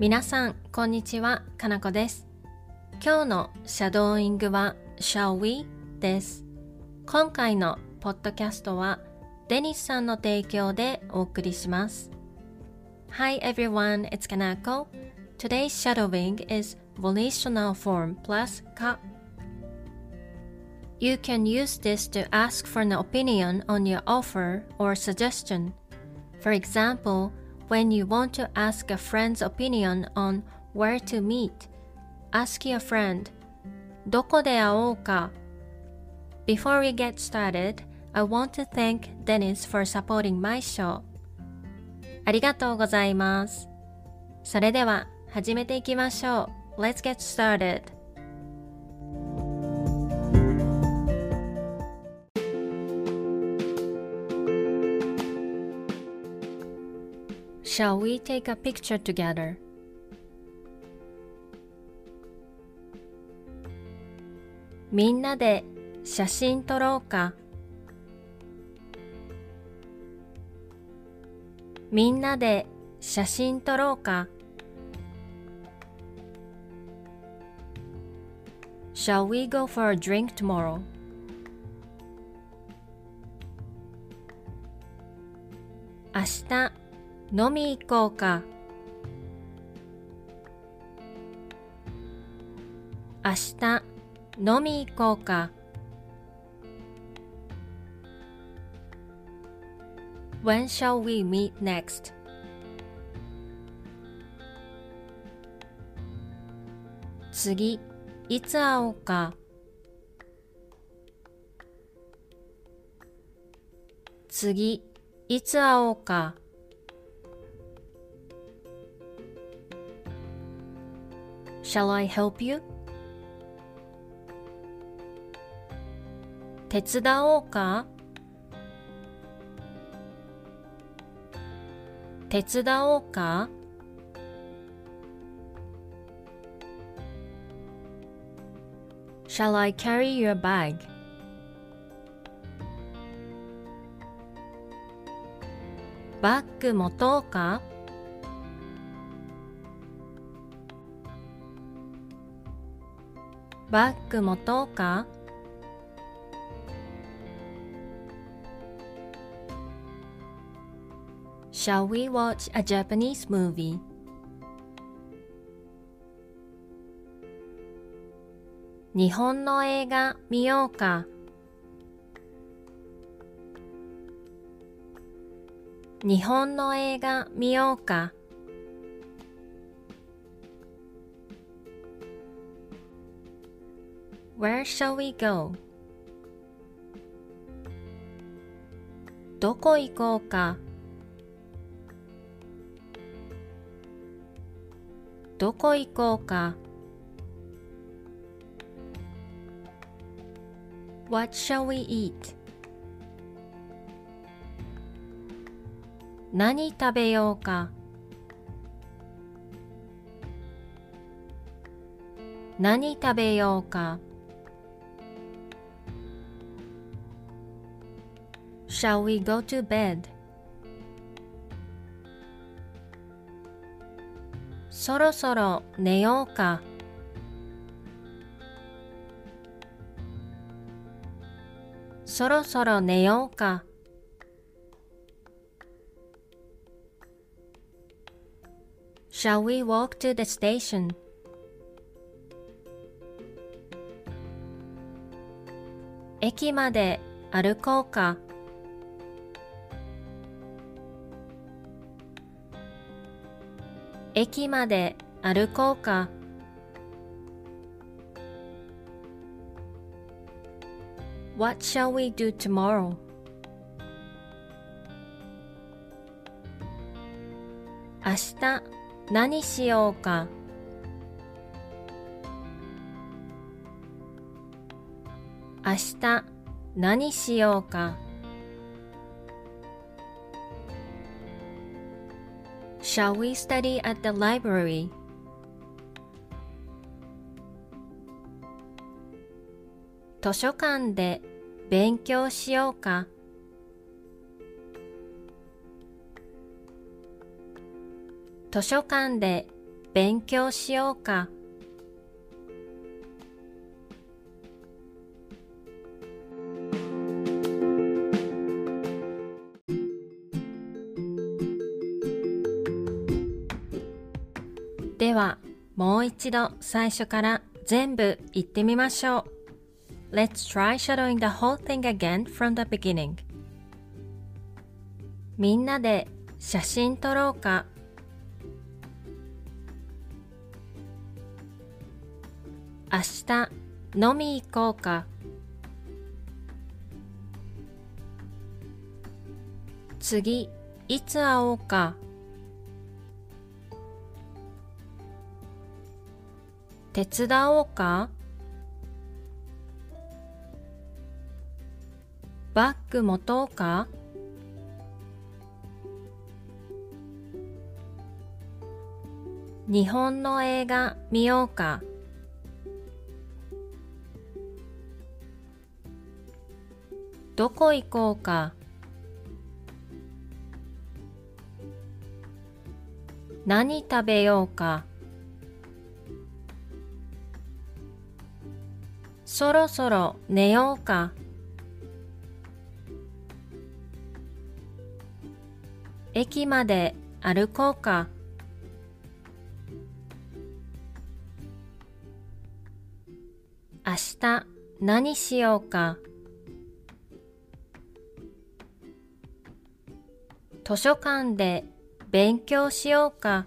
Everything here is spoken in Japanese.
皆さん、こんにちは。かなこです。今日のシャドーイングは Shall we? です。今回のポッドキャストはデニスさんの提供でお送りします。Hi everyone, it's Kanako. Today's shadowing is volitional form plus ka. You can use this to ask for an opinion on your offer or suggestion. For example, when you want to ask a friend's opinion on where to meet, ask your friend, どこで会おうか Before we get started, I want to thank Dennis for supporting my show. ありがとうございます。それでは始めていきましょう。Let's get started. Shall we take a picture together? みんなで写真撮ろうかみんなで写真撮ろうか Shall we go for a drink tomorrow? 明日飲み行こうか。明日飲み行こうか。When shall we meet next? 次いつ会おうか。次いつ会おうか。Shall I help you? 手伝おうか手伝おうか Shall I carry your bag? バッグ持とうかバッグ持とうか Shall we watch a Japanese movie? 日本の映画見ようか日本の映画見ようか Where shall we go? どこ行こうかどこ行こうか What shall we eat? 何食べようか何食べようか Shall we go to bed? そろそろ寝ようかそろそろ寝ようか Shall we walk to the station? 駅まで歩こうか駅まで歩こうか。What shall we do tomorrow? 明日何しようか。明日何しようか。Shall we study at the library? 図書館で勉強しようか図書館で勉強しようかではもう一度最初から全部言ってみましょう。Let's try shadowing the whole thing again from the beginning. みんなで写真撮ろうか明日飲み行こうか次いつ会おうか手伝おうか？バッグ持とうか？日本の映画見ようか？どこ行こうか？何食べようか？そろそろ寝ようか。駅まで歩こうか。明日何しようか。図書館で勉強しようか。